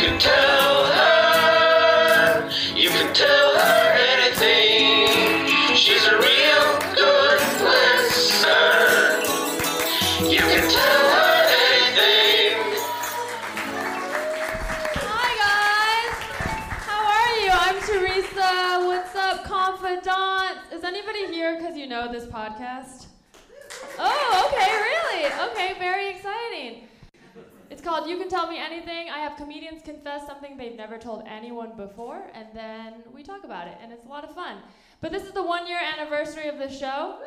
can tell her, you can tell her anything. She's a real good listener. You can tell her anything. Hi guys! How are you? I'm Teresa. What's up, confidant? Is anybody here because you know this podcast? Oh, okay, really? Okay, very exciting. It's called You Can Tell Me Anything. I have comedians confess something they've never told anyone before, and then we talk about it, and it's a lot of fun. But this is the one year anniversary of the show.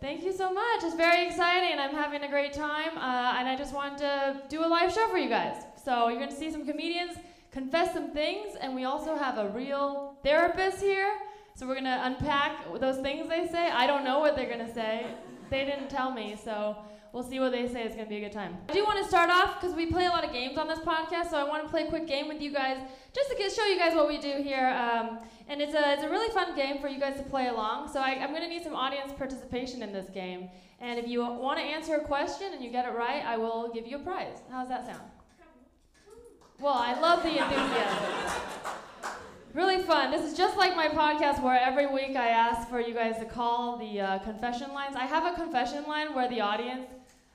Thank you so much. It's very exciting. I'm having a great time, uh, and I just wanted to do a live show for you guys. So you're going to see some comedians confess some things, and we also have a real therapist here. So we're going to unpack those things they say. I don't know what they're going to say. They didn't tell me, so we'll see what they say. It's going to be a good time. I do want to start off because we play a lot of games on this podcast, so I want to play a quick game with you guys just to get, show you guys what we do here. Um, and it's a, it's a really fun game for you guys to play along. So I, I'm going to need some audience participation in this game. And if you want to answer a question and you get it right, I will give you a prize. How's that sound? Well, I love the enthusiasm. Really fun. This is just like my podcast where every week I ask for you guys to call the uh, confession lines. I have a confession line where the audience,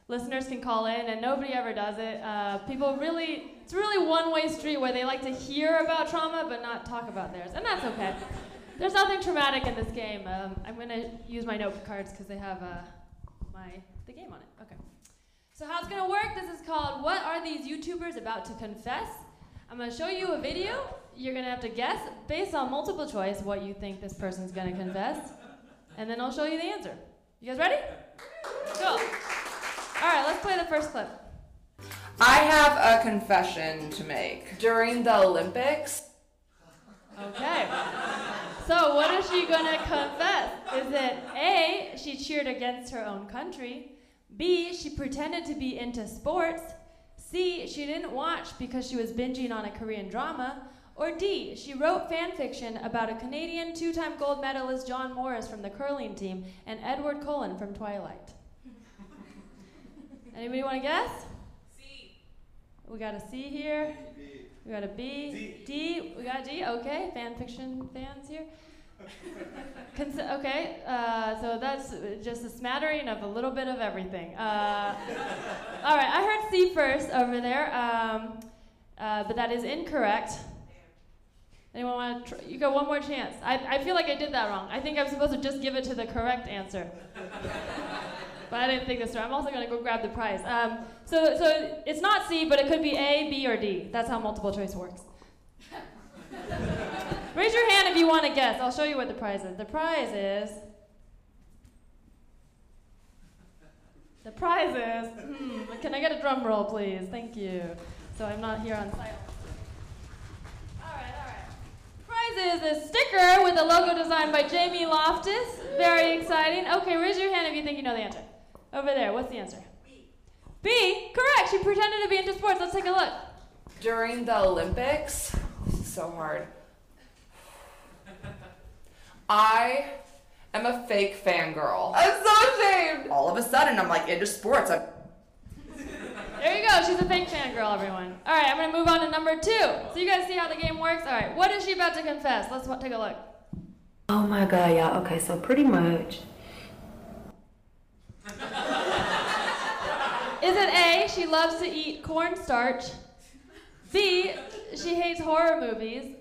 listeners can call in, and nobody ever does it. Uh, people really, it's really one way street where they like to hear about trauma but not talk about theirs, and that's okay. There's nothing traumatic in this game. Um, I'm going to use my note cards because they have uh, my the game on it. Okay. So how it's gonna work? This is called "What Are These YouTubers About to Confess?" I'm gonna show you a video. You're gonna have to guess based on multiple choice what you think this person's gonna confess, and then I'll show you the answer. You guys ready? Cool. All right, let's play the first clip. I have a confession to make. During the Olympics, Okay. So what is she gonna confess? Is it A, she cheered against her own country? B, she pretended to be into sports? C, she didn't watch because she was binging on a Korean drama? Or D, she wrote fan fiction about a Canadian two time gold medalist John Morris from the curling team and Edward Cullen from Twilight? Anybody want to guess? C. We got a C here. B. We got a B. D. We got D. Okay, fan fiction fans here. Okay, uh, so that's just a smattering of a little bit of everything. Uh, all right, I heard C first over there, um, uh, but that is incorrect. Anyone want to? Tr- you got one more chance. I, I feel like I did that wrong. I think I'm supposed to just give it to the correct answer. but I didn't think this through. I'm also going to go grab the prize. Um, so, so it's not C, but it could be A, B, or D. That's how multiple choice works. Raise your hand if you want to guess. I'll show you what the prize is. The prize is. The prize is. Hmm, can I get a drum roll, please? Thank you. So I'm not here on silence. All right, all right. Prize is a sticker with a logo designed by Jamie Loftus. Very exciting. Okay, raise your hand if you think you know the answer. Over there, what's the answer? B. B, correct. She pretended to be into sports. Let's take a look. during the Olympics, this is so hard. I am a fake fangirl. I'm so ashamed. All of a sudden, I'm like into sports. I'm There you go. She's a fake fangirl, everyone. All right, I'm going to move on to number two. So you guys see how the game works? All right, what is she about to confess? Let's take a look. Oh my god, y'all. Okay, so pretty much. Is it A, she loves to eat cornstarch? B, she hates horror movies?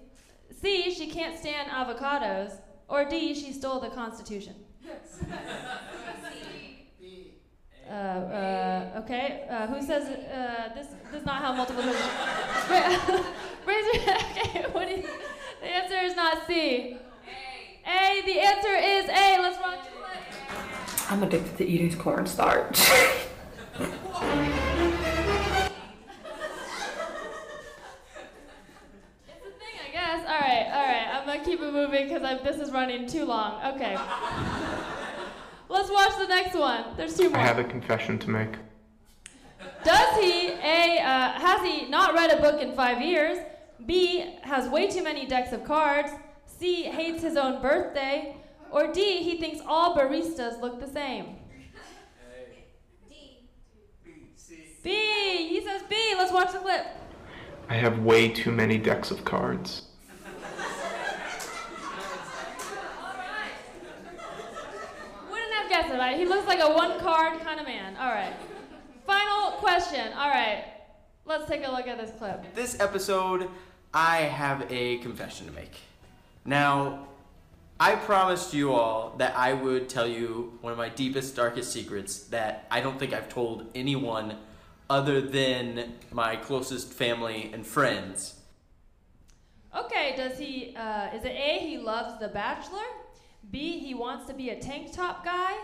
C, she can't stand avocados? Or D, she stole the Constitution? Uh, uh, okay, uh, who says uh, this, this is not how multiple choice Raise your hand. Okay, what do you, the answer is not C. A. A, the answer is A. Let's run to it. I'm addicted to eating cornstarch. It's a thing, I guess. All right, all right. I'm gonna keep it moving because this is running too long. Okay. Let's watch the next one. There's two more. I have a confession to make. Does he a uh, has he not read a book in five years? B has way too many decks of cards. C hates his own birthday. Or D he thinks all baristas look the same. B. He says B. Let's watch the clip. I I have way too many decks of cards. Alright. Wouldn't have guessed it. He looks like a one card kind of man. All right. Final question. All right. Let's take a look at this clip. This episode, I have a confession to make. Now, I promised you all that I would tell you one of my deepest, darkest secrets that I don't think I've told anyone other than my closest family and friends. Okay, does he, uh, is it A, he loves The Bachelor? B, he wants to be a tank top guy?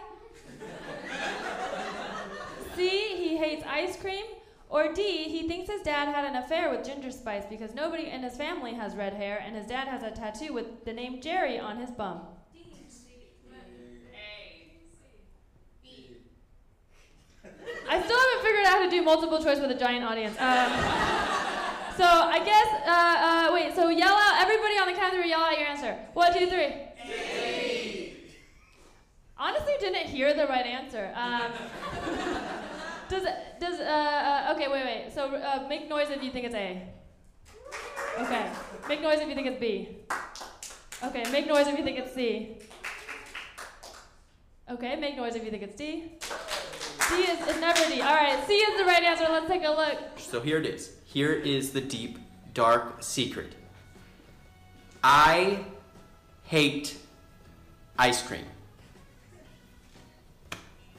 C, he hates ice cream? Or D, he thinks his dad had an affair with Ginger Spice because nobody in his family has red hair and his dad has a tattoo with the name Jerry on his bum? I still haven't figured out how to do multiple choice with a giant audience. Um, so I guess, uh, uh, wait, so yell out, everybody on the count of three, yell out your answer. One, two, three. Honestly, didn't hear the right answer. Um, does, does, uh, uh, okay, wait, wait. So uh, make noise if you think it's A. Okay. Make noise if you think it's B. Okay, make noise if you think it's C. Okay, make noise if you think it's D. D is, is. All right, C is the right answer. Let's take a look. So here it is. Here is the deep, dark secret. I hate ice cream.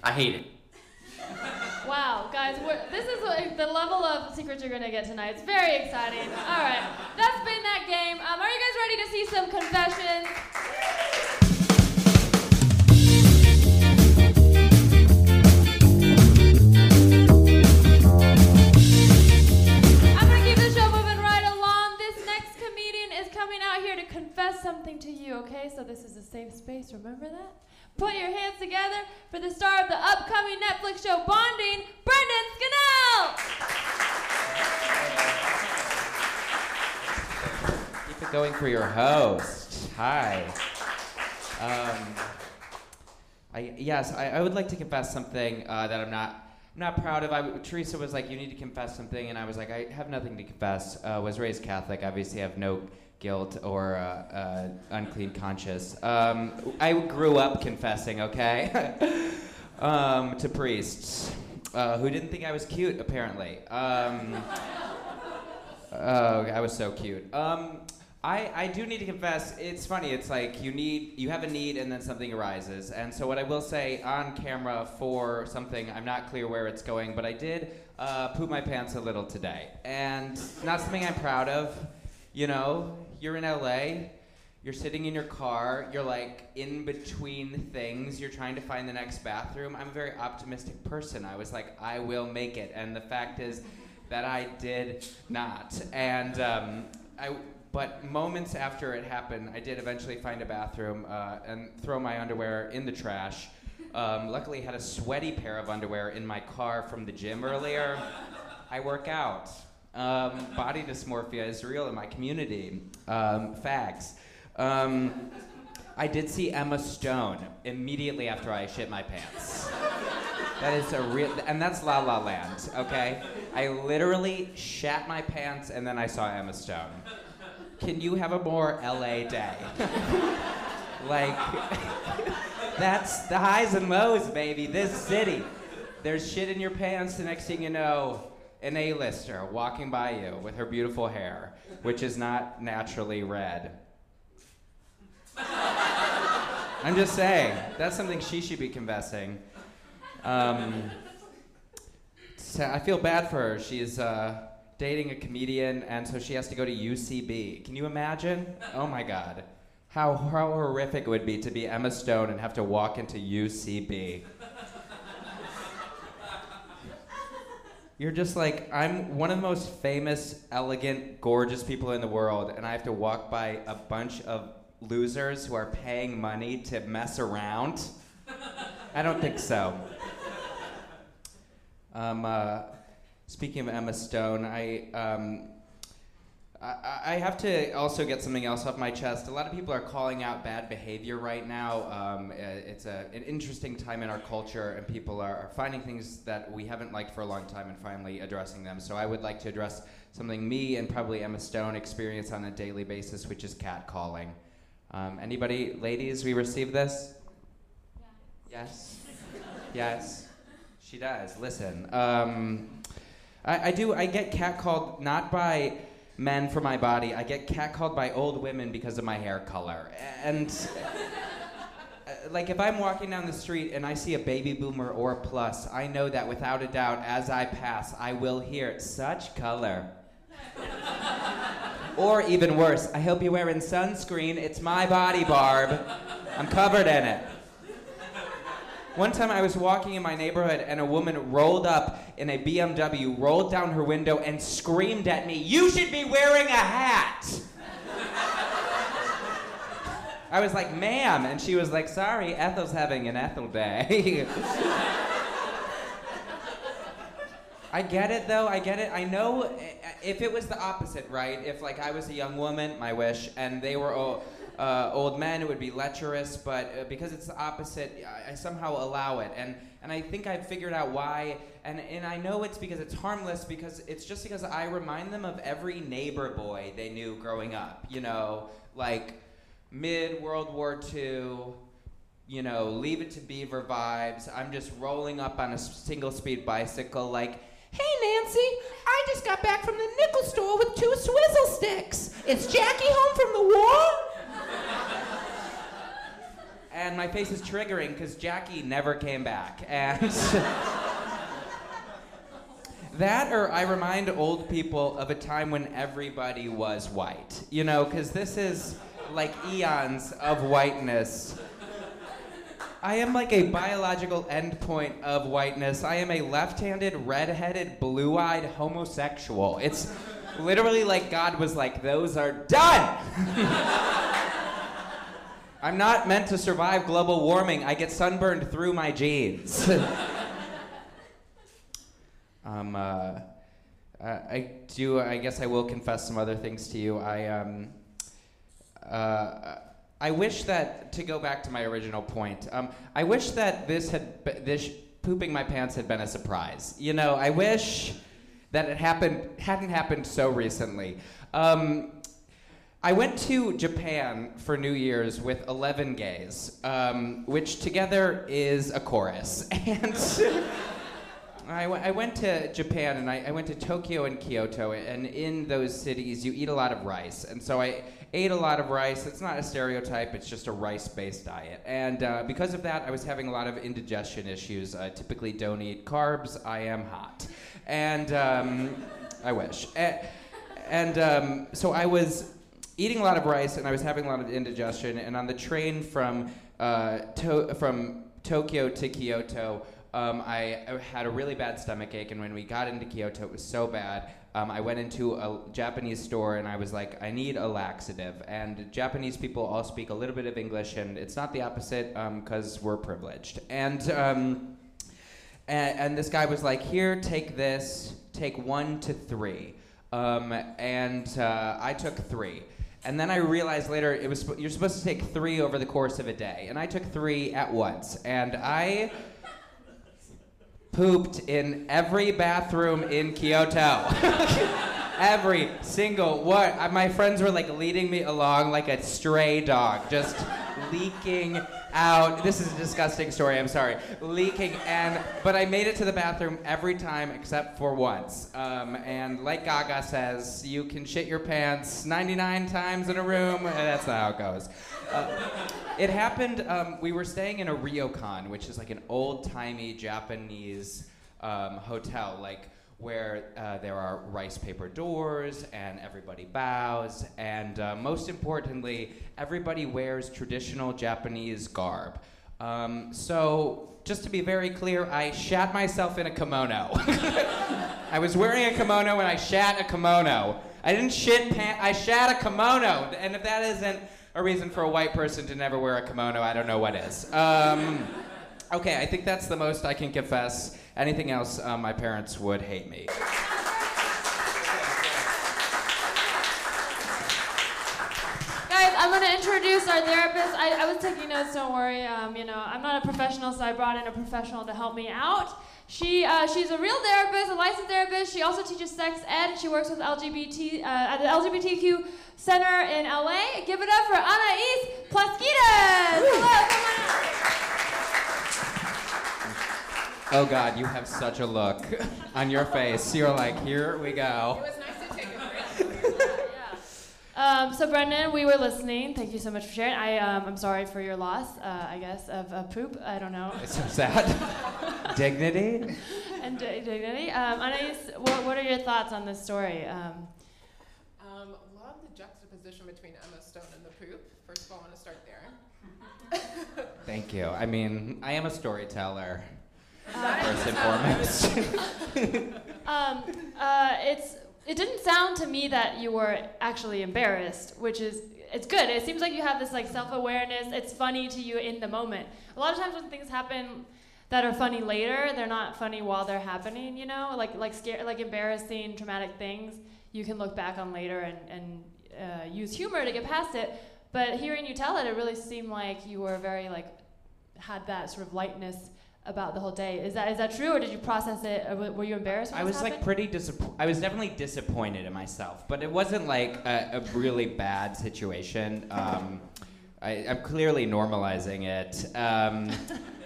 I hate it. Wow, guys, this is like the level of secrets you're gonna get tonight. It's very exciting. All right, that's been that game. Um, are you guys ready to see some confessions? Something to you, okay? So this is a safe space, remember that? Put your hands together for the star of the upcoming Netflix show Bonding, Brendan Scannell! Keep it going for your host. Hi. Um, I, yes, I, I would like to confess something uh, that I'm not not proud of. I, Teresa was like, "You need to confess something," and I was like, "I have nothing to confess." Uh, was raised Catholic. Obviously, have no guilt or uh, uh, unclean conscience. Um, I grew up confessing. Okay, um, to priests uh, who didn't think I was cute. Apparently. Um, Oh, I was so cute. I, I do need to confess, it's funny. It's like you need you have a need and then something arises. And so what I will say on camera for something, I'm not clear where it's going, but I did uh, poop my pants a little today, and not something I'm proud of. You know, you're in LA. You're sitting in your car, you're like in between things, you're trying to find the next bathroom. I'm a very optimistic person. I was like, I will make it. And the fact is that I did not. And um, I, but moments after it happened, I did eventually find a bathroom uh, and throw my underwear in the trash. Um, luckily, I had a sweaty pair of underwear in my car from the gym earlier. I work out. Um, body dysmorphia is real in my community. Um, facts. Um, I did see Emma Stone immediately after I shit my pants. That is a real, and that's La La Land, okay? I literally shat my pants and then I saw Emma Stone. Can you have a more LA day? like, that's the highs and lows, baby. This city. There's shit in your pants, the next thing you know, an A-lister walking by you with her beautiful hair, which is not naturally red. I'm just saying, that's something she should be confessing. Um, I feel bad for her. She's uh, dating a comedian, and so she has to go to UCB. Can you imagine? Oh my God. How, how horrific it would be to be Emma Stone and have to walk into UCB. You're just like, I'm one of the most famous, elegant, gorgeous people in the world, and I have to walk by a bunch of losers who are paying money to mess around? I don't think so. Um, uh, speaking of Emma Stone, I, um, I, I have to also get something else off my chest. A lot of people are calling out bad behavior right now. Um, it's a, an interesting time in our culture, and people are, are finding things that we haven't liked for a long time and finally addressing them. So I would like to address something me and probably Emma Stone experience on a daily basis, which is catcalling. Um, anybody, ladies, we receive this? Yes. Yes. She does. Listen. Um, I, I do. I get catcalled not by men for my body. I get catcalled by old women because of my hair color. And uh, like if I'm walking down the street and I see a baby boomer or a plus, I know that without a doubt, as I pass, I will hear such color. or even worse, I hope you're wearing sunscreen. It's my body, Barb. I'm covered in it. One time I was walking in my neighborhood and a woman rolled up in a BMW, rolled down her window, and screamed at me, You should be wearing a hat! I was like, Ma'am. And she was like, Sorry, Ethel's having an Ethel day. I get it though. I get it. I know eh, if it was the opposite, right? If like I was a young woman, my wish, and they were old, uh, old men, it would be lecherous. But uh, because it's the opposite, I, I somehow allow it, and and I think I've figured out why. And and I know it's because it's harmless because it's just because I remind them of every neighbor boy they knew growing up. You know, like mid World War II you know, leave it to Beaver vibes. I'm just rolling up on a single speed bicycle, like, hey Nancy, I just got back from the nickel store with two swizzle sticks. Is Jackie home from the war? And my face is triggering because Jackie never came back. And that, or I remind old people of a time when everybody was white. You know, because this is like eons of whiteness. I am like a biological endpoint of whiteness. I am a left handed, red-headed, blue eyed homosexual. It's literally like God was like, those are done! I'm not meant to survive global warming. I get sunburned through my jeans. um, uh, I do, I guess I will confess some other things to you. I, um, uh, I wish that to go back to my original point. Um, I wish that this had this pooping my pants had been a surprise. You know, I wish that it happened hadn't happened so recently. Um, I went to Japan for New Year's with 11 gays, um, which together is a chorus. And I, w- I went to Japan and I, I went to Tokyo and Kyoto, and in those cities, you eat a lot of rice. And so I ate a lot of rice. It's not a stereotype, it's just a rice based diet. And uh, because of that, I was having a lot of indigestion issues. I typically don't eat carbs, I am hot. And um, I wish. And, and um, so I was eating a lot of rice and I was having a lot of indigestion. And on the train from, uh, to- from Tokyo to Kyoto, um, I, had a really bad stomach ache, and when we got into Kyoto, it was so bad. Um, I went into a Japanese store and I was like, I need a laxative. And Japanese people all speak a little bit of English, and it's not the opposite because we're privileged. And, um, and and this guy was like, Here, take this, take one to three. Um, and uh, I took three. And then I realized later it was you're supposed to take three over the course of a day, and I took three at once. And I pooped in every bathroom in Kyoto. every single one. My friends were like leading me along like a stray dog, just leaking out. This is a disgusting story. I'm sorry. Leaking and but I made it to the bathroom every time except for once. Um, and like Gaga says, you can shit your pants 99 times in a room. That's not how it goes. Uh, it happened. Um, we were staying in a ryokan, which is like an old-timey Japanese um, hotel, like where uh, there are rice paper doors and everybody bows, and uh, most importantly, everybody wears traditional Japanese garb. Um, so, just to be very clear, I shat myself in a kimono. I was wearing a kimono and I shat a kimono. I didn't shit pants, I shat a kimono. And if that isn't a reason for a white person to never wear a kimono, I don't know what is. Um, okay, I think that's the most I can confess. Anything else, uh, my parents would hate me. Guys, I'm gonna introduce our therapist. I, I was taking notes. Don't worry. Um, you know, I'm not a professional, so I brought in a professional to help me out. She uh, she's a real therapist, a licensed therapist. She also teaches sex ed. She works with LGBT uh, at the LGBTQ Center in LA. Give it up for Anais Plasketes. Hello, come on. Oh God, you have such a look on your face. You're like, here we go. It was nice to take a break. yeah, yeah. Um, so Brendan, we were listening. Thank you so much for sharing. I um, I'm sorry for your loss. Uh, I guess of, of poop. I don't know. It's so sad. Dignity. and di- dignity. Um, Anais, what, what are your thoughts on this story? Um, Um, love the juxtaposition between Emma Stone and the poop. First of all, I want to start there. Thank you. I mean, I am a storyteller. First and foremost. um, uh, it's it didn't sound to me that you were actually embarrassed, which is it's good. It seems like you have this like self-awareness. It's funny to you in the moment. A lot of times when things happen that are funny later, they're not funny while they're happening. You know, like like scare, like embarrassing, traumatic things. You can look back on later and and uh, use humor to get past it. But hearing you tell it, it really seemed like you were very like had that sort of lightness about the whole day. Is that is that true, or did you process it? Or were you embarrassed? When I was like pretty disappointed. I was definitely disappointed in myself, but it wasn't like a, a really bad situation. Um, I, I'm clearly normalizing it. Um,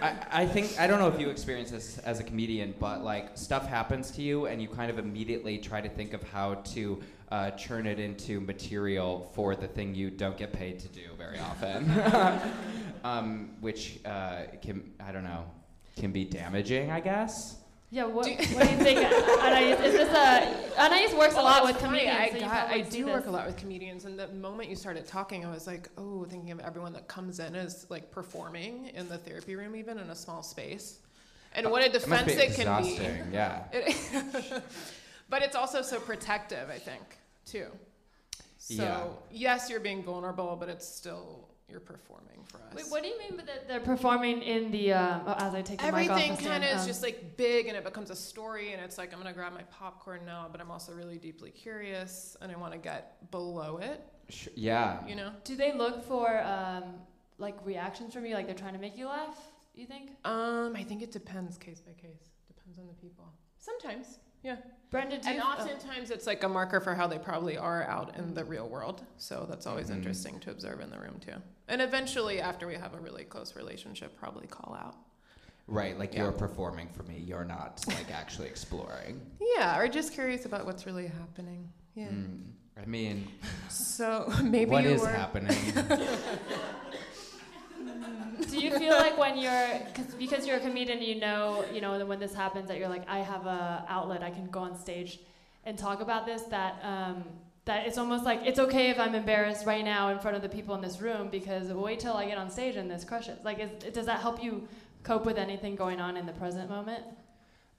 I, I think I don't know if you experience this as a comedian, but like stuff happens to you, and you kind of immediately try to think of how to uh, churn it into material for the thing you don't get paid to do very often, um, which uh, can I don't know can be damaging, I guess. Yeah. What, what do you think, Anais? Is this a Anais works a lot with funny, comedians. I, so got, probably I see do work a lot with comedians, and the moment you started talking, I was like, oh, thinking of everyone that comes in as like performing in the therapy room, even in a small space, and what a It must defense be it can be. Yeah. It- but it's also so protective, I think, too. So Yeah. yes, you're being vulnerable, but it's still you're performing for us. Wait, what do you mean by that they're performing in the? Um, oh, as I take the mic off Everything kind of is um, just like big, and it becomes a story, and it's like I'm gonna grab my popcorn now, but I'm also really deeply curious, and I want to get below it. Sh- yeah. You know. Do they look for um, like reactions from you? Like they're trying to make you laugh? You think? Um, I think it depends case by case. Depends on the people. Sometimes, yeah. Brenda, do And you? oftentimes it's like a marker for how they probably are out in the real world. So that's always Mhm. interesting to observe in the room too. And eventually, after we have a really close relationship, probably call out. Right, like Yeah. you're performing for me. You're not like actually exploring. Yeah, or just curious about what's really happening. Yeah. Mm, I mean, So maybe what you is were. happening? Do you feel like when you're cause, because you're a comedian, you know, you know, that when this happens, that you're like, I have a outlet, I can go on stage and talk about this. That um, that it's almost like it's okay if I'm embarrassed right now in front of the people in this room because wait till I get on stage and this crushes. Like, is, does that help you cope with anything going on in the present moment?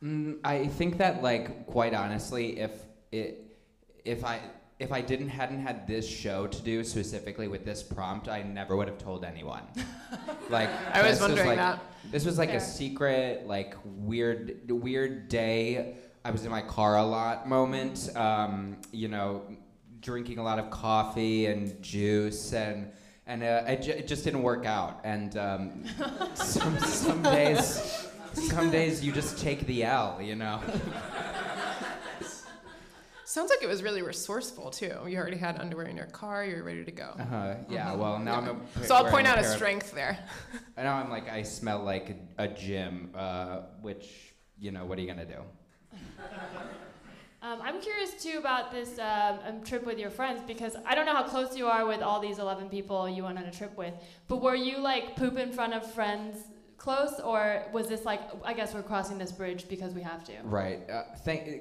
Mm, I think that, like, quite honestly, if it, if I, if I didn't hadn't had this show to do specifically with this prompt, I never would have told anyone. like, I was this wondering like, that. This was like Fair. a secret, like weird, weird day. I was in my car a lot moment. Um, you know, drinking a lot of coffee and juice and. And uh, it, ju- it just didn't work out. And um, some, some days, some days you just take the L, you know. Sounds like it was really resourceful too. You already had underwear in your car. You were ready to go. Uh-huh. Yeah. Well, now I'm. A, So I'll wearing point out a pair of- strength there. Now I'm like I smell like a, a gym, uh, which you know what are you gonna do? Um, I'm curious too about this um, um, trip with your friends because I don't know how close you are with all these 11 people you went on a trip with. But were you like poop in front of friends close, or was this like I guess we're crossing this bridge because we have to? Right. Uh,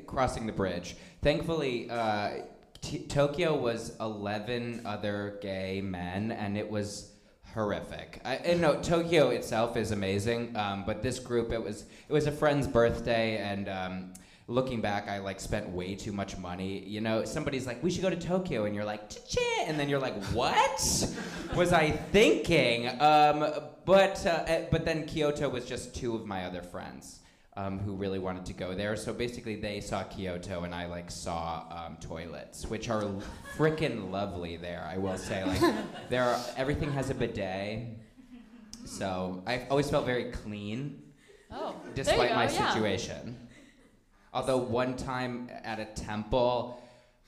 crossing the bridge. Thankfully, uh, T- Tokyo was 11 other gay men, and it was horrific. I, and no, Tokyo itself is amazing, um, but this group, it was it was a friend's birthday, and um, looking back, I like spent way too much money. You know, somebody's like, "We should go to Tokyo," and you're like, "Cha-cha," and then you're like, "What was I thinking?" Um, but uh, eh, but then Kyoto was just two of my other friends. um, who really wanted to go there. So basically, they saw Kyoto, and I like saw um, toilets, which are freaking lovely there. I will say, like, there are, everything has a bidet, so I've always felt very clean Oh, despite my yeah. situation. Although one time at a temple,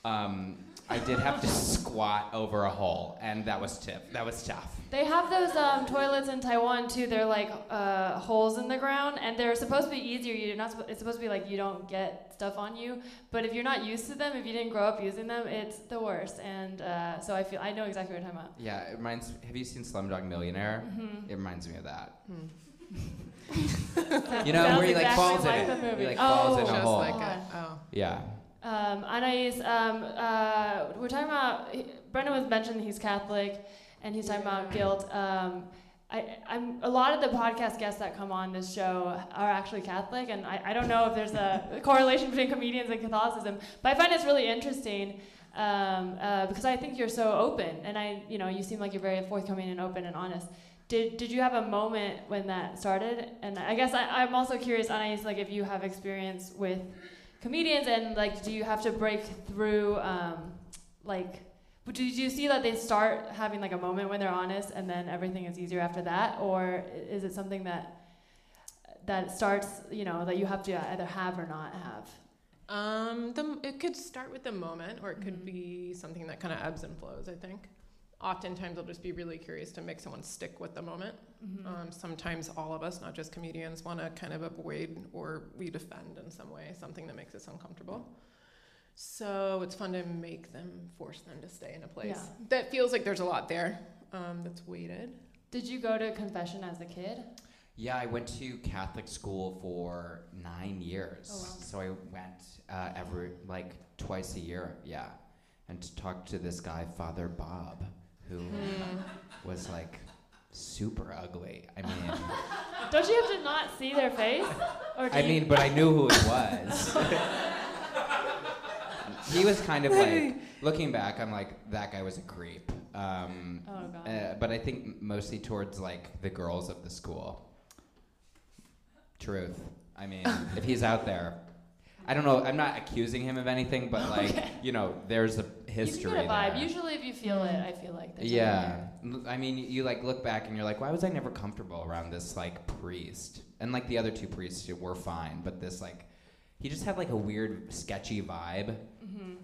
um, I did have to squat over a hole, and that was tough. That was tough. They have those um, toilets in Taiwan too. They're like uh, holes in the ground, and they're supposed to be easier. You're not. It's supposed to be like you don't get stuff on you. But if you're not used to them, if you didn't grow up using them, it's the worst. And uh, so I feel I know exactly what you're talking about. Yeah, it reminds. Have you seen Slumdog Millionaire? Mhm. It reminds me of that. Sounds You know, where he like exactly falls like in it. He like falls in Oh. a hole. like God. it. Oh. yeah. Um, Anais, um, uh, we're talking about. he- Brendan was mentioning he's Catholic, and he's talking about guilt. Um, I, I'm a lot of the podcast guests that come on this show are actually Catholic, and I, I don't know if there's a correlation between comedians and Catholicism, but I find it's really interesting um, uh, because I think you're so open, and I, you know, you seem like you're very forthcoming and open and honest. Did, did you have a moment when that started? And I guess I, I'm also curious, Anais, like if you have experience with comedians and like do you have to break through um, like but do you see that they start having like a moment when they're honest and then everything is easier after that or is it something that that starts you know that you have to either have or not have Um, the, it could start with the moment, or it could Mhm. be something that kind of ebbs and flows. I think. Oftentimes, I'll just be really curious to make someone stick with the moment. Mm-hmm. Um, sometimes all of us, not just comedians, want to kind of avoid or we defend in some way something that makes us uncomfortable. So it's fun to make them, force them to stay in a place Yeah. that feels like there's a lot there um, that's weighted. did you go to confession as a kid Yeah, I went to Catholic school for nine years. Oh, wow. So I went uh, every like twice a year. Yeah, and to talk to this guy, Father Bob, who Hmm. was like super ugly. I mean, don't you have to not see their face or I you- mean, but I knew who it was. he was kind of like looking back. I'm like that guy was a creep. Um, oh god uh, but I think mostly towards like the girls of the school. Truth. I mean, if he's out there, I don't know. I'm not accusing him of anything, but like Okay. you know, there's a you history can get a vibe there. usually if you feel it i feel like there's Yeah, there. L- I mean, you like look back and you're like, why was I never comfortable around this like priest? And like the other two priests were fine, but this like, he just had like a weird sketchy vibe. Mhm.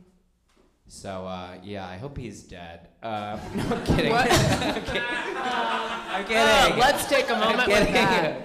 So uh, yeah, I hope he's dead. Uh, no, I'm kidding. What? I'm kidding. I'm kidding. Uh, let's take a I'm moment with that.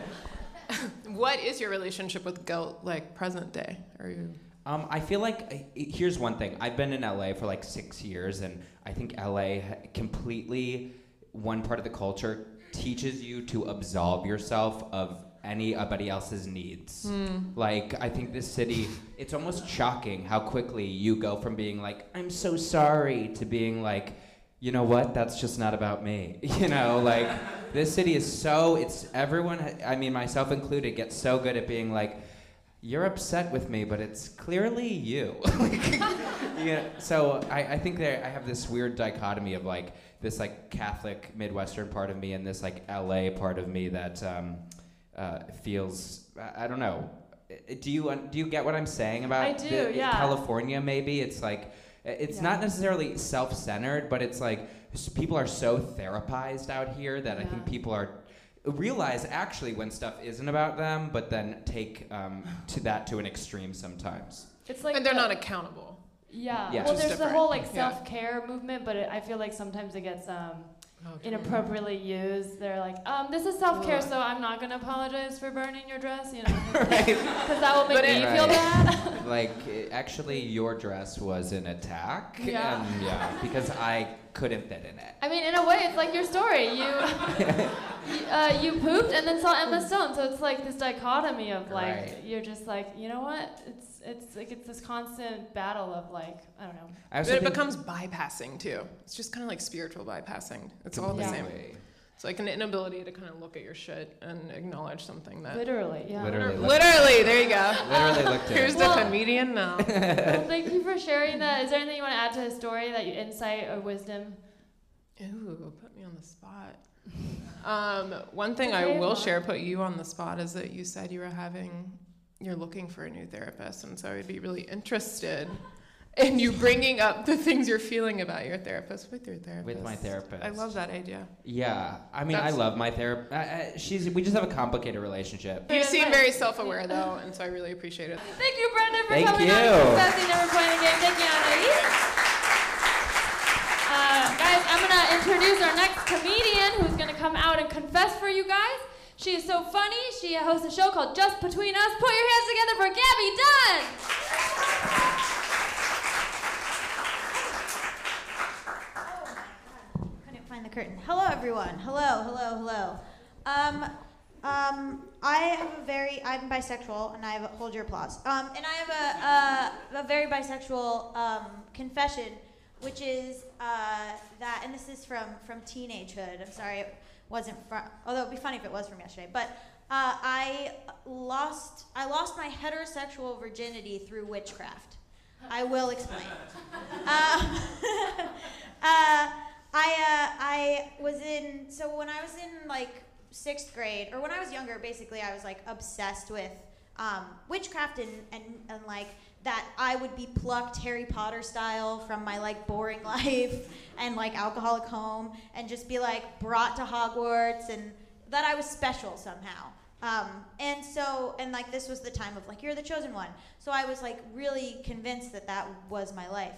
What is your relationship with guilt like present day? Are you Um, I feel like here's one thing. I've been in LA for like six years, and I think LA completely one part of the culture teaches you to absolve yourself of anybody else's needs. Like I think this city, it's almost shocking how quickly you go from being like I'm so sorry to being like, you know what? That's just not about me. You know, like this city is so it's everyone. I mean myself included gets so good at being like you're upset with me, but it's clearly you. like, yeah. So I, I think there I have this weird dichotomy of like this like Catholic Midwestern part of me and this like LA part of me that um, uh, feels I, I don't know. Do you do you get what I'm saying about I do, the- yeah. California? Maybe it's like it's not necessarily self-centered, but it's like people are so therapized out here that I think people are realize actually when stuff isn't about them, but then take um, to that to an extreme sometimes. it's like and they're the- not accountable. Yeah. Yeah. Well, Which is there's the whole like self care movement, but it, I feel like sometimes it gets um, Okay. inappropriately used. They're like, um, this is self care, so I'm not gonna apologize for burning your dress, you know, right. because that will make But me it- feel Right. bad. like uh, actually, your dress was an attack. Yeah. And, yeah. Because I couldn't fit in it. I mean, in a way, it's like your story. You, you, uh, you pooped and then saw Emma Stone, so it's like this dichotomy of like Right. you're just like, you know what? It's it's like it's this constant battle of like I don't know. I But it becomes bypassing too. It's just kind of like spiritual bypassing. It's all the same. It's like an inability to kind of look at your shit and acknowledge something that. Literally, yeah. Literally. look- Literally, there you go. Literally looked at Here's it. the comedian now. well, thank you for sharing that. Is there anything you want to add to his story that you insight or wisdom? Ooh, put me on the spot. Um, one thing It's I will not. share, put you on the spot, is that you said you were having you're looking for a new therapist, and so I'd be really interested in you bringing up the things you're feeling about your therapist with your therapist. With my therapist. I love that idea. Yeah, I mean, I love my therapist. She's we just have a complicated relationship. You seem very self-aware though, and so I really appreciate it. Thank you, Brendan, for Thank coming on you. and confessing, never playing the game. Thank you, Anais. Uh, guys, I'm gonna introduce our next comedian who's gonna come out and confess for you guys. She is so funny. She hosts a show called Just Between Us. Put your hands together for Gaby Dunn. Couldn't find the curtain. Hello, everyone. Hello, hello, hello. Um, um, I have a very, I'm bisexual, and I have a, hold your applause. Um, and I have a, a, a very bisexual um, confession, which is uh, that, and this is from from teenagehood. I'm sorry, wasn't from, although it'd be funny if it was from yesterday. But uh, I lost, I lost my heterosexual virginity through witchcraft. I will explain. Um, uh, I uh, I was in so when I was in like sixth grade or when I was younger, basically I was like obsessed with um, witchcraft and, and and like that I would be plucked Harry Potter style from my like boring life and like alcoholic home and just be like brought to Hogwarts and that I was special somehow. Um, and so, and like this was the time of like, you're the chosen one. So I was like really convinced that that was my life.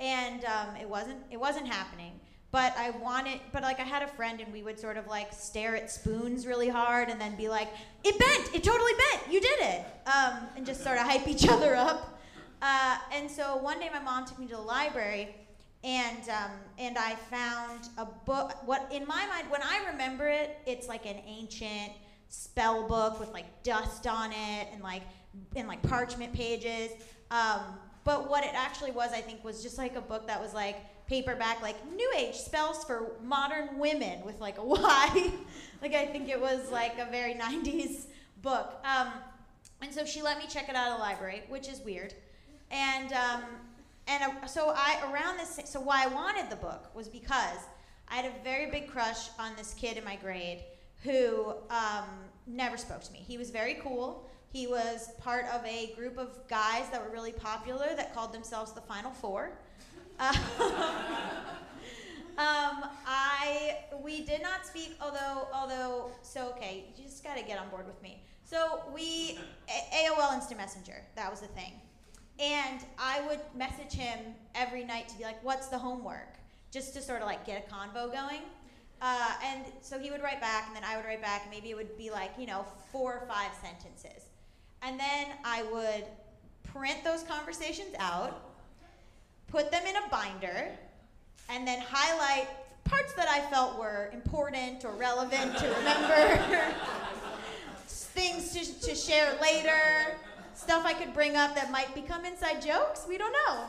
And um, it wasn't, it wasn't happening. But I wanted, but like I had a friend and we would sort of like stare at spoons really hard and then be like, it bent, it totally bent, you did it. Um, and just sort of hype each other up. Uh, and so one day my mom took me to the library and um, and I found a book. What in my mind, when I remember it, it's like an ancient spell book with like dust on it and like and like parchment pages. Um, but what it actually was, I think, was just like a book that was like paperback, like New Age spells for modern women with like a Y. like I think it was like a very '90s book. Um, and so she let me check it out of the library, which is weird. And um, and uh, so I around this so why I wanted the book was because I had a very big crush on this kid in my grade who um, never spoke to me. He was very cool. He was part of a group of guys that were really popular that called themselves the Final Four. Um, I we did not speak, although although so okay, you just got to get on board with me. So we AOL Instant Messenger, that was the thing. And I would message him every night to be like, what's the homework? Just to sort of like get a convo going. Uh, and so he would write back, and then I would write back, maybe it would be like, you know, four or five sentences. And then I would print those conversations out, put them in a binder, and then highlight parts that I felt were important or relevant to remember, things to, to share later, stuff I could bring up that might become inside jokes. We don't know.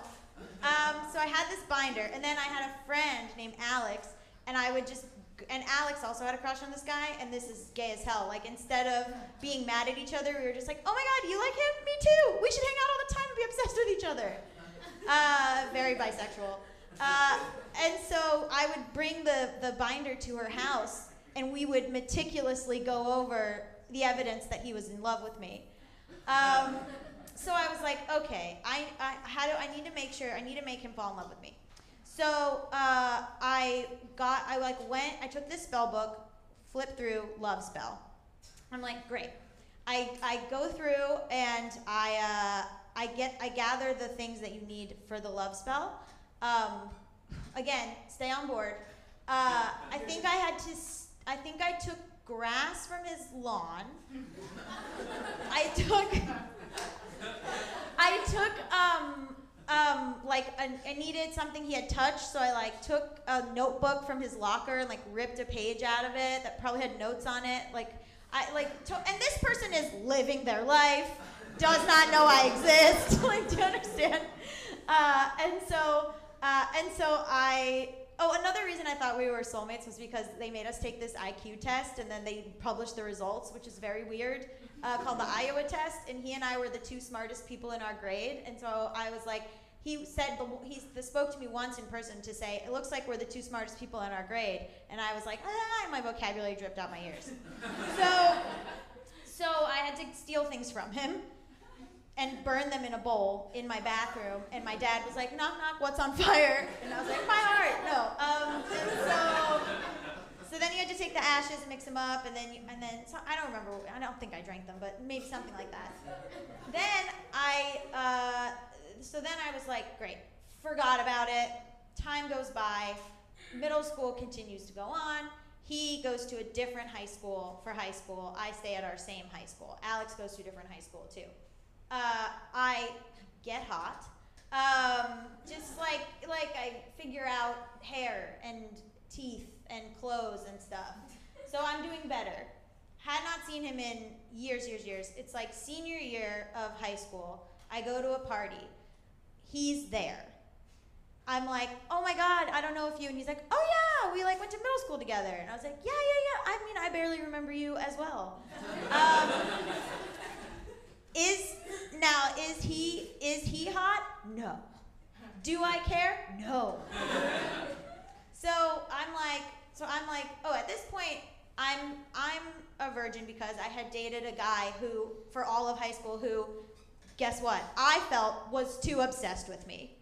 Um, so I had this binder, and then I had a friend named Alex, and I would just, and Alex also had a crush on this guy, and this is gay as hell. Like instead of being mad at each other, we were just like, oh my god, you like him? Me too. We should hang out all the time and be obsessed with each other. Uh, very bisexual. Uh, and so I would bring the, the binder to her house, and we would meticulously go over the evidence that he was in love with me. Um, so I was like, okay, I, I, how do I need to make sure, I need to make him fall in love with me. So uh, I got, I like went, I took this spell book, flipped through love spell. I'm like, great. I, I go through and I, uh, I get, I gather the things that you need for the love spell. Um, again, stay on board. Uh, I think I had to, I think I took grass from his lawn. I took, I took, um, um, like I needed something he had touched, so I like took a notebook from his locker and like ripped a page out of it that probably had notes on it. Like I like, to, and this person is living their life, does not know I exist. like, do you understand? Uh, and so, uh, and so I. Oh, another reason I thought we were soulmates was because they made us take this IQ test and then they published the results, which is very weird, uh, called the Iowa test. And he and I were the two smartest people in our grade. And so I was like, he said he spoke to me once in person to say it looks like we're the two smartest people in our grade and i was like ah, my vocabulary dripped out my ears so so i had to steal things from him and burned them in a bowl in my bathroom. And my dad was like, "Knock knock, what's on fire?" And I was like, "My heart." No. Um, so. So then you had to take the ashes and mix them up, and then you, and then so, I don't remember. I don't think I drank them, but maybe something like that. Then I uh, so then I was like, great, forgot about it. Time goes by. Middle school continues to go on. He goes to a different high school for high school. I stay at our same high school. Alex goes to a different high school too. Uh, I get hot. Um, just like like I figure out hair and teeth and clothes and stuff. So I'm doing better. Had not seen him in years, years, years. It's like senior year of high school. I go to a party. He's there. I'm like, oh my god, I don't know if you. And he's like, oh yeah, we like went to middle school together. And I was like, yeah, yeah, yeah. I mean, I barely remember you as well. Um, is now is he is he hot? No. Do I care? No. So I'm like, so I'm like, oh, at this point, I'm I'm a virgin because I had dated a guy who, for all of high school, who, guess what? I felt was too obsessed with me.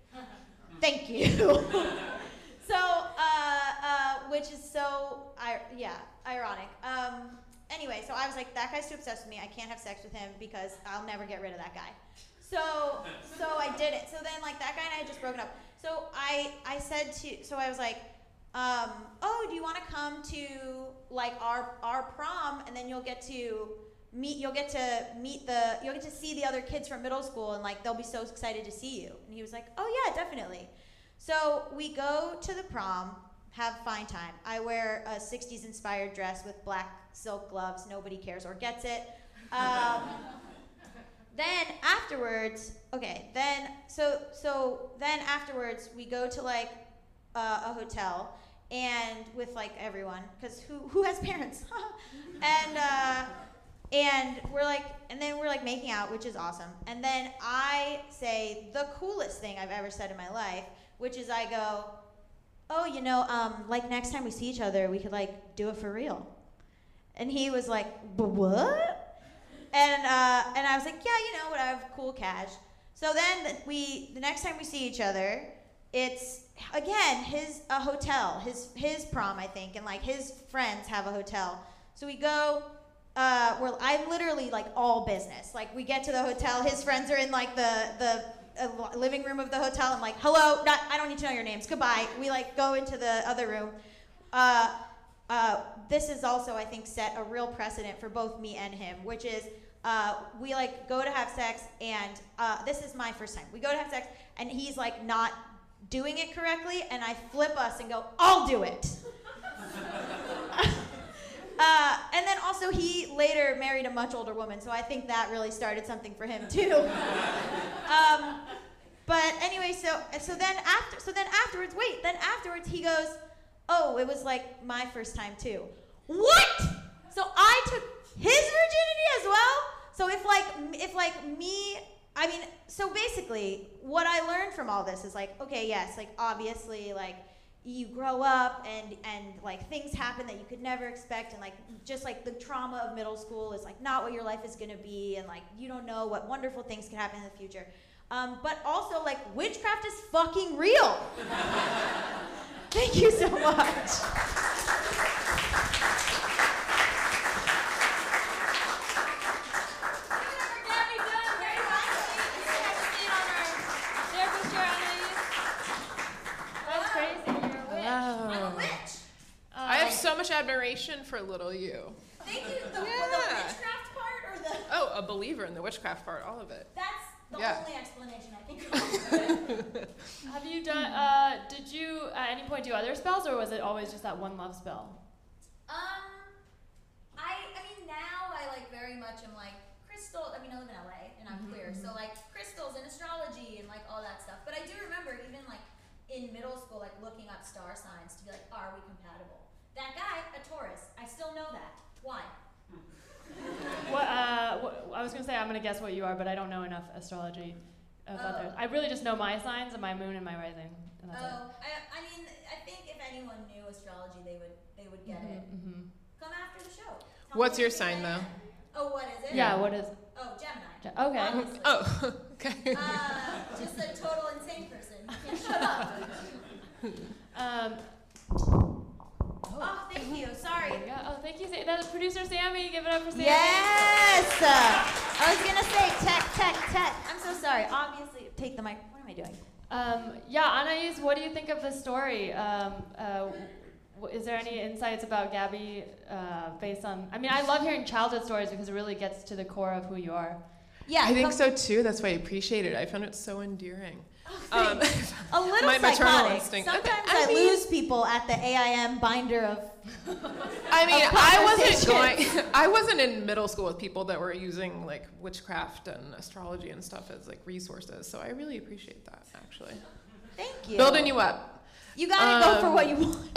Thank you. so, uh, uh, which is so, I, yeah, ironic. Um, anyway, so I was like, that guy's too obsessed with me. I can't have sex with him because I'll never get rid of that guy. So, so I did it. So then, like, that guy and I had just broken up. So I, I said to, so I was like, um, oh, do you want to come to like our our prom, and then you'll get to meet, you'll get to meet the, you'll get to see the other kids from middle school, and like they'll be so excited to see you. And he was like, oh yeah, definitely. So we go to the prom, have fine time. I wear a '60s inspired dress with black silk gloves. Nobody cares or gets it. Um, then afterwards, okay, then so so then afterwards we go to like uh, a hotel and with like everyone because who who has parents and uh, and we're like and then we're like making out which is awesome and then i say the coolest thing i've ever said in my life which is i go oh you know um, like next time we see each other we could like do it for real and he was like what? And uh, and i was like yeah you know whatever cool cash. So then we the next time we see each other it's again his a hotel his his prom i think and like his friends have a hotel. So we go uh we're i'm literally like all business. Like we get to the hotel his friends are in like the the uh, living room of the hotel. I'm like hello not, i don't need to know your names. Goodbye. We like go into the other room. Uh uh, this is also, I think, set a real precedent for both me and him, which is uh, we like go to have sex, and uh, this is my first time. We go to have sex, and he's like not doing it correctly, and I flip us and go, I'll do it. uh, and then also, he later married a much older woman, so I think that really started something for him too. um, but anyway, so so then after so then afterwards, wait, then afterwards he goes, oh, it was like my first time too. What? So I took his virginity as well. So if like if like me, I mean, so basically, what I learned from all this is like, okay, yes, like obviously, like you grow up and and like things happen that you could never expect and like just like the trauma of middle school is like not what your life is going to be and like you don't know what wonderful things can happen in the future um, but also like witchcraft is fucking real thank you so much That's crazy. You're a witch. Wow. I have so much admiration for little you. thank you the, the witchcraft part or the Oh, a believer in the witchcraft part, all of it. that's the Yeah. only explanation i think Have you done? Uh, did you at any point do other spells, or was it always just that one love spell? Um, I I mean now I like very much am like crystal. I mean I live in LA and I'm queer, so like crystals and astrology and like all that stuff. But I do remember even like in middle school, like looking up star signs to be like, are we compatible? That guy, a Taurus. I still know that. Why? What, uh, what, I was gonna say I'm gonna guess what you are, but I don't know enough astrology about Oh. theirs. I really just know my signs and my moon and my rising, and that's Oh, I, I mean I think if anyone knew astrology, they would they would it. get it. hmm Come after the show. Tell What's your sign, though? am. Oh, what is it? Yeah. What is? Oh, Gemini. Okay. Oh, okay. Uh, just a total insane person. Can't shut up. Um, Oh, thank you. Sorry. there you. Oh, thank you. Sa- That was producer Sammee. Give it up for Sammee. Yes. Uh, I was gonna say tech, tech, tech. I'm so sorry. Obviously, take the mic. What am I doing? Um, yeah, Anais, what do you think of the story? Um, uh, w- is there any insights about Gaby uh, based on? I mean, I love hearing childhood stories because it really gets to the core of who you are. Yeah, I think so too. That's why I appreciate it. I found it so endearing. Um, A little my maternal psychotic. instinct. Sometimes I I, mean- lose people at the AIM binder of. I mean, of I wasn't going. I wasn't in middle school with people that were using like witchcraft and astrology and stuff as like resources. So I really appreciate that. Actually, Thank you. building you up. You gotta go for Um, what you want.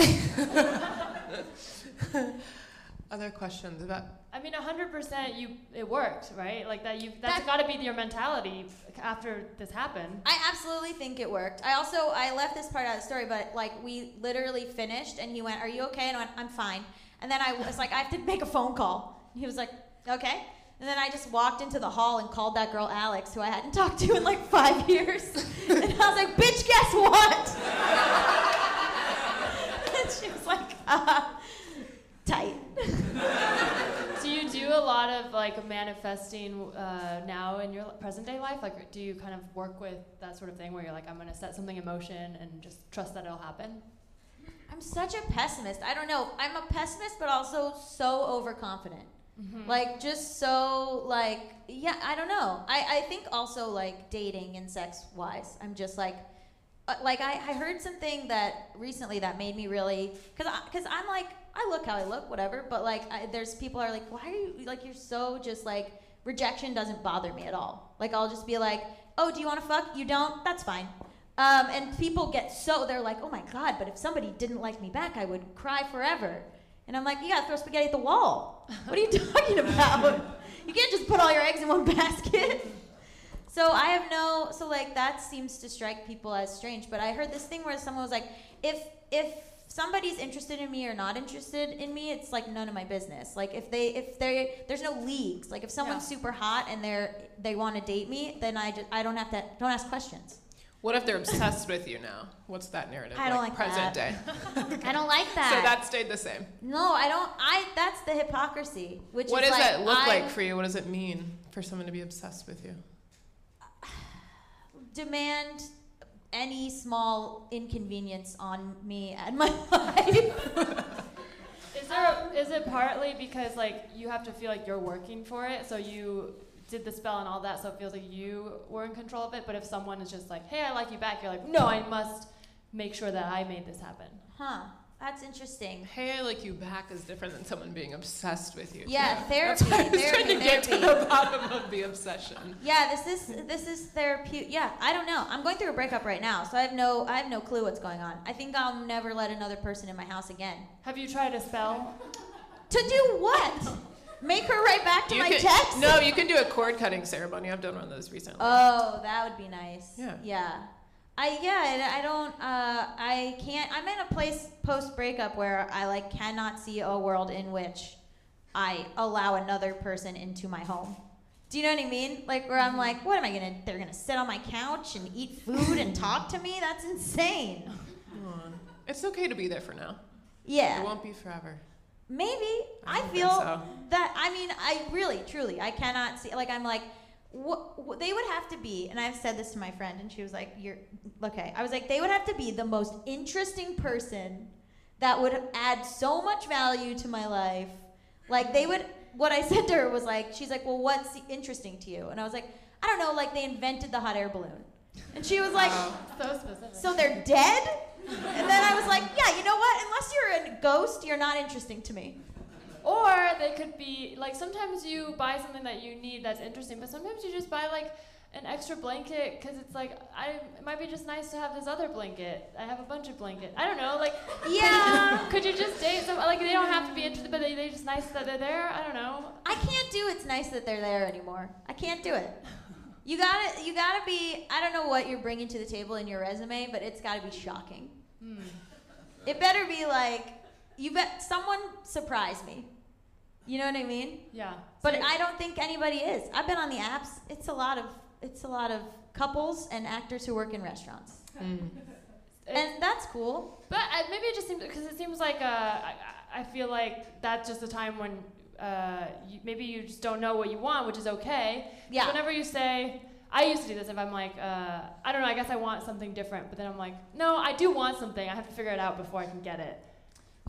Other questions about? I mean, 100% you it worked, right? Like that you that's That- got to be your mentality after this happened. I absolutely think it worked. I also I left this part out of the story, but like we literally finished, and he went, "Are you okay?" And I went, "I'm fine." And then I was like, "I have to make a phone call." And he was like, "Okay." And then I just walked into the hall and called that girl Alex, who I hadn't talked to in like five years. and I was like, "Bitch, guess what?" and she was like, uh, "Tight." Do you of like manifesting uh, now in your present day life? Like, do you kind of work with that sort of thing where you're like, I'm gonna set something in motion and just trust that it'll happen? I'm such a pessimist. I don't know. I'm a pessimist, but also so overconfident. Like just so like yeah. I don't know. I I think also like dating and sex wise. I'm just like. Uh, like I, I heard something that recently that made me really because because I'm like I look how I look whatever but like I, there's people are like why are you like you're so just like rejection doesn't bother me at all. Like I'll just be like oh do you want to fuck? You don't? That's fine. Um, and people get so they're like oh my god but if somebody didn't like me back I would cry forever. And I'm like you gotta throw spaghetti at the wall. What are you talking about? You can't just put all your eggs in one basket. So I have no so like that seems to strike people as strange. But I heard this thing where someone was like, if if somebody's interested in me or not interested in me, it's like none of my business. Like if they if they there's no leagues. Like if someone's super hot and they're they want to date me, then I just I don't have to don't ask questions. What if they're obsessed with you now? What's that narrative? I don't like present that. day. I don't like that. So that stayed the same. no, I don't. I that's the hypocrisy. Which What is does like, that look I like for you? What does it mean for someone to be obsessed with you? Demand any small inconvenience on me and my life. Is there is it partly because like you have to feel like you're working for it, so you did the spell and all that, so it feels like you were in control of it. But if someone is just like, "Hey, I like you back," you're like, "No, I must make sure that I made this happen." Huh. That's interesting. Hey, I like you back is different than someone being obsessed with you. Yeah, too. therapy, That's why I was therapy, trying to get to the bottom of the obsession. Yeah, this is this is therapeutic. Yeah, I don't know. I'm going through a breakup right now, so I have no I have no clue what's going on. I think I'll never let another person in my house again. Have you tried a spell? To do what? Make her write back to You my can- text? No, you can do a cord cutting ceremony. I've done one of those recently. Oh, that would be nice. Yeah. Yeah. I yeah, I I don't uh I can't I'm in a place post breakup where I like cannot see a world in which I allow another person into my home. Do you know what I mean? Like where I'm like, what am I gonna they're gonna sit on my couch and eat food and talk to me? That's insane. It's okay to be there for now. Yeah. It won't be forever. Maybe. I I, feel so. that. I mean, I really, truly, I cannot see. Like, I'm like, what, what? They would have to be, and I've said this to my friend, and she was like, "You're okay." I was like, they would have to be the most interesting person that would add so much value to my life. Like, they would. What I said to her was like, she's like, "Well, what's interesting to you?" And I was like, "I don't know. Like, they invented the hot air balloon." And she was like, So specific. so they're dead? And then I was like, yeah, you know what? Unless you're a ghost, you're not interesting to me. Or they could be like sometimes you buy something that you need that's interesting, but sometimes you just buy like an extra blanket because it's like I it might be just nice to have this other blanket. I have a bunch of blankets. I don't know, like Yeah. Could you just date some like they don't have to be interested, but they they just nice that they're there. I don't know. I can't do it's nice that they're there anymore. I can't do it. You gotta, you gotta be. I don't know what you're bringing to the table in your resume, but it's gotta be shocking. Hmm. It better be like, you bet someone surprise me. You know what I mean? Yeah. But I don't think anybody is. I've been on the apps. It's a lot of it's a lot of couples and actors who work in restaurants, and that's cool. But uh, maybe it just seems because it seems like uh, I, I feel like that's just a time when uh, you, maybe you just don't know what you want, which is okay. Yeah. Whenever you say, I used to do this. If I'm like, uh, I don't know, I guess I want something different, but then I'm like, no, I do want something. I have to figure it out before I can get it.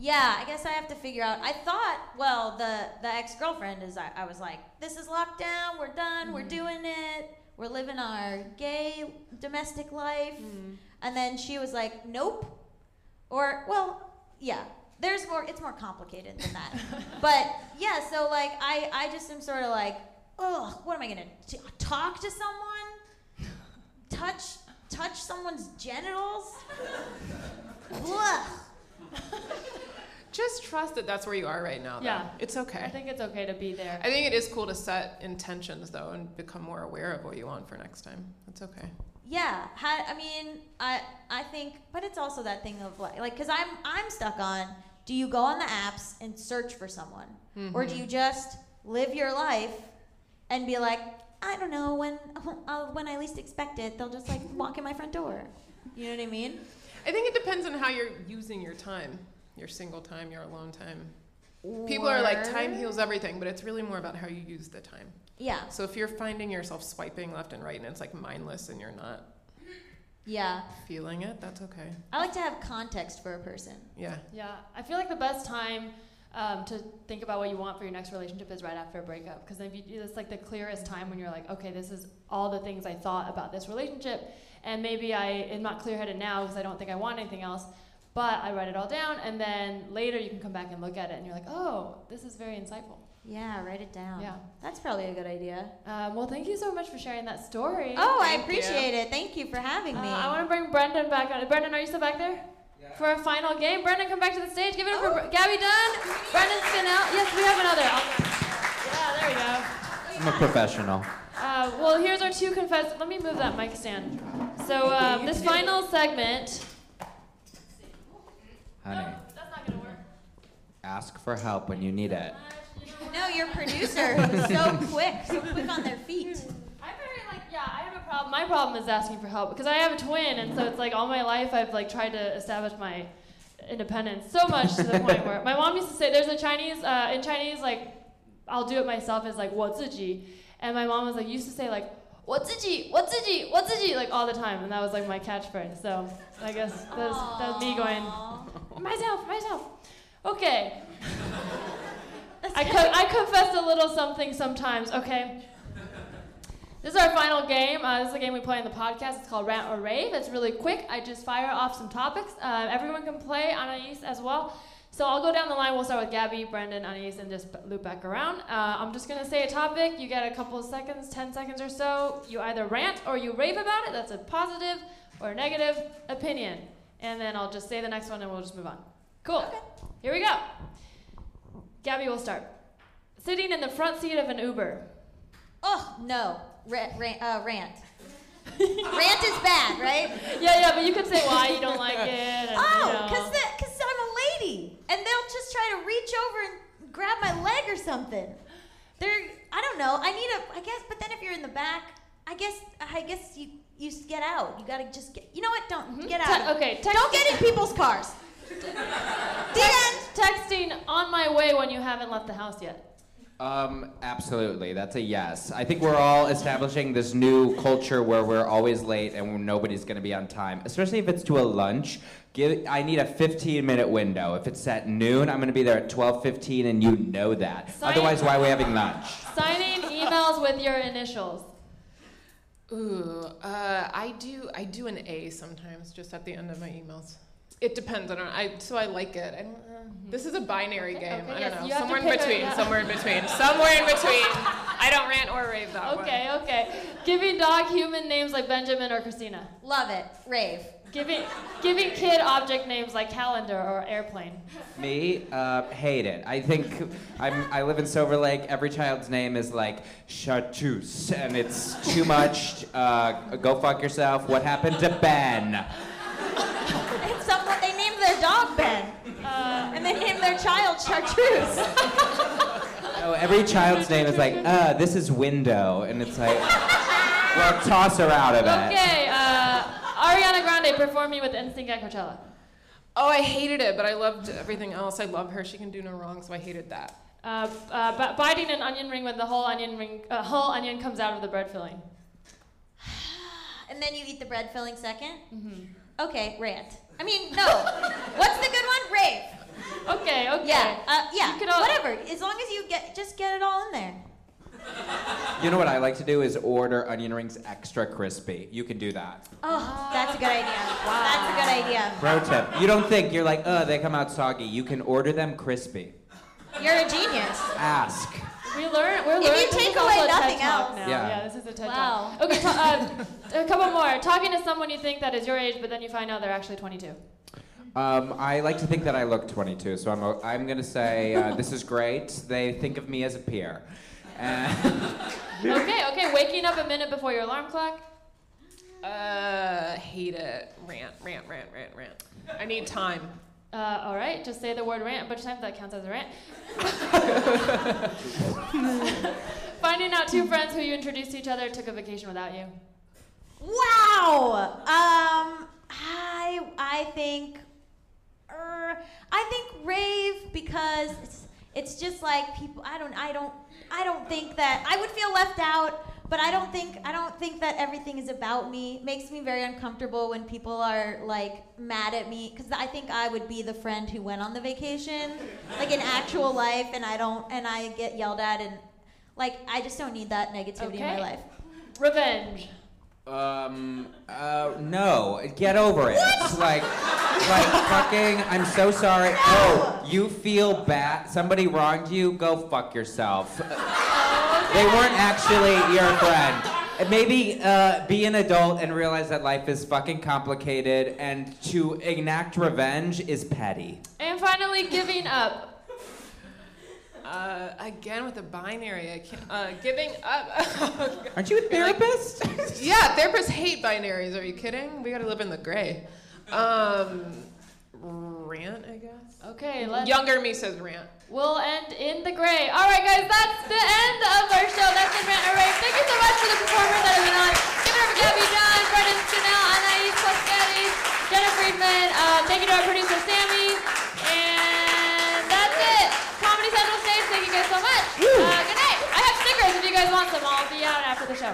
Yeah, I guess I have to figure out. I thought, well, the the ex girlfriend is. I, I was like, this is lockdown. We're done. We're mm-hmm. doing it. We're living our gay domestic life. Mm-hmm. And then she was like, nope. Or well, yeah. There's more. It's more complicated than that. but yeah, so like I I just am sort of like, oh, what am I gonna t- talk to someone? Touch touch someone's genitals? Blah. Just trust that that's where you are right now. Though. Yeah. It's okay. I think it's okay to be there. I think it is cool to set intentions though and become more aware of what you want for next time. That's okay. Yeah, I mean, I I think, but it's also that thing of like, like, cause I'm I'm stuck on. Do you go on the apps and search for someone, or do you just live your life and be like, I don't know when uh, when I least expect it, they'll just like walk in my front door. You know what I mean? I think it depends on how you're using your time, your single time, your alone time. People are like time heals everything, but it's really more about how you use the time. Yeah, So if you're finding yourself swiping left and right and it's like mindless and you're not yeah. feeling it, that's okay. I like to have context for a person. Yeah. Yeah, I feel like the best time um, to think about what you want for your next relationship is right after a breakup, because if you it's like the clearest time when you're like, okay, this is all the things I thought about this relationship, and maybe I am not clear-headed now because I don't think I want anything else, but I write it all down, and then later you can come back and look at it, and you're like, oh, this is very insightful. Yeah, write it down. Yeah. That's probably a good idea. Um, well, thank you so much for sharing that story. Oh, I Thank you. appreciate it. Thank you for having Uh, me. I want to bring Brendan back on. Brendan, are you still back there? For a final game. Brendan, come back to the stage. Give it up for Gaby Dunn, Brendan Scannell. Yes, we have another. I'll- yeah, there we go. I'm a professional. Uh, well, here's our two confess. Let me move that mic stand. So um, this final segment. Honey, That's not gonna work. ask for help when you need it. No, your producer was so quick, so quick on their feet. I'm very like yeah. I have a problem. My problem is asking for help because I have a twin, and so it's like all my life I've like tried to establish my independence so much to the point where my mom used to say there's a Chinese uh, in Chinese like I'll do it myself is like 我自己, and my mom was like used to say like Watsiji, Watsiji, Watsiji, like all the time. And that was like my catchphrase. So I guess that's, that's me going, myself, myself. Okay. I, co- I confess a little something sometimes, okay? This is our final game. Uh, this is a game we play on the podcast. It's called Rant or Rave. It's really quick. I just fire off some topics. Uh, everyone can play, Anais as well. So I'll go down the line. We'll start with Gaby, Brendan, Anais, and just loop back around. Uh, I'm just going to say a topic. You get a couple of seconds, 10 seconds or so. You either rant or you rave about it. That's a positive or negative opinion. And then I'll just say the next one and we'll just move on. Cool. Okay. Here we go. Gaby will start. Sitting in the front seat of an Uber. Oh no, Ra- ra- uh, rant. rant is bad, right? Yeah, yeah, but you could say why you don't like it. And, Oh, cause that, cause I'm a lady, and they'll just try to reach over and grab my leg or something. They're, I don't know. I need a, I guess. But then if you're in the back, I guess, I guess you, you get out. You gotta just get. You know what? Don't get out. Mm-hmm. Te- okay, text- Don't get in people's cars. the. Texting on my way when you haven't left the house yet. Um, absolutely. That's a yes. I think we're all establishing this new culture where we're always late and nobody's going to be on time, especially if it's to a lunch. Give, I need a 15 minute window. If it's at noon, I'm going to be there at 12:15 and you know that. Sign- Otherwise, why are we having lunch? Signing emails with your initials. Ooh, uh, I do. I do an A sometimes, just at the end of my emails. It depends. I don't. I so I like it. I don't, uh, this is a binary Okay, game. okay, I don't know. you have to Somewhere in between. Somewhere in between. Somewhere in between. I don't rant or rave that way. Okay, okay. Giving dog human names like Benjamin or Christina. Love it. Rave. Giving giving kid object names like calendar or airplane. Me, uh, hate it. I think I'm, I live in Silver Lake. Every child's name is like Chartreuse, and it's too much. Uh, go fuck yourself. What happened to Ben? And someone they named their dog Ben, Uh, and they named their child Chartreuse. Oh, every child's name is like, uh, this is window, and it's like, well, toss her out of it. Okay, uh, Ariana Grande performing with NSYNC at Coachella. Oh, I hated it, but I loved everything else. I love her. She can do no wrong, so I hated that. Uh, uh, b- biting an onion ring when the whole onion ring, uh, whole onion comes out of the bread filling. And then you eat the bread filling 2nd Mm-hmm. Okay, rant. I mean, no. What's the good one? Rave. Okay, okay. Yeah, uh, yeah. You could all- whatever. As long as you get, just get it all in there. You know what I like to do is order onion rings extra crispy. You can do that. Oh, that's a good idea. That's a good idea. Pro tip. You don't think you're like, uh, they come out soggy. You can order them crispy. You're a genius. Ask. We learn. We're If learning. you take away nothing Talk else. Now. Yeah. Yeah, this is a TED Wow. Talk. Okay, ta- uh, a couple more. Talking to someone you think that is your age, but then you find out they're actually 22. Um, I like to think that I look 22, so I'm, o- I'm gonna say uh, this is great. They think of me as a peer. And Okay, okay. Waking up a minute before your alarm clock. Uh, hate it. Rant, rant, rant, rant, rant. I need time. Uh, all right, just say the word rant a bunch of times. That counts as a rant. Finding out two friends who you introduced to each other took a vacation without you. Wow. Um, I I think, er, I think rave because it's it's just like people. I don't I don't I don't think that I would feel left out. But I don't think I don't think that everything is about me. It makes me very uncomfortable when people are like mad at me because I think I would be the friend who went on the vacation, like in actual life, and I don't and I get yelled at and like I just don't need that negativity in my Okay. life. Revenge. um, uh, no, get over it. It's like, like fucking. I'm so sorry. Oh, you feel bad. Somebody wronged you. Go fuck yourself. They weren't actually your friend. Maybe uh, be an adult and realize that life is fucking complicated, and to enact revenge is petty. And finally, giving up. Uh, again with the binary. I can't. Uh, giving up. Aren't you a therapist? yeah, therapists hate binaries. Are you kidding? We gotta live in the gray. Um, rant, I guess. Okay, let's. Younger me says rant. We'll end in the gray. All right, guys, that's the end of our show. That's been Rant or Rave. Thank you so much for the performers that have been on. Give it up for Gaby Dunn, Brendan Scannell, Anais Plasketes, Jenna Friedman. Uh, thank you to our producer, Sammee. And that's it. Comedy Central Stage, thank you guys so much. Uh, good night. I have stickers if you guys want them. I'll be out after the show.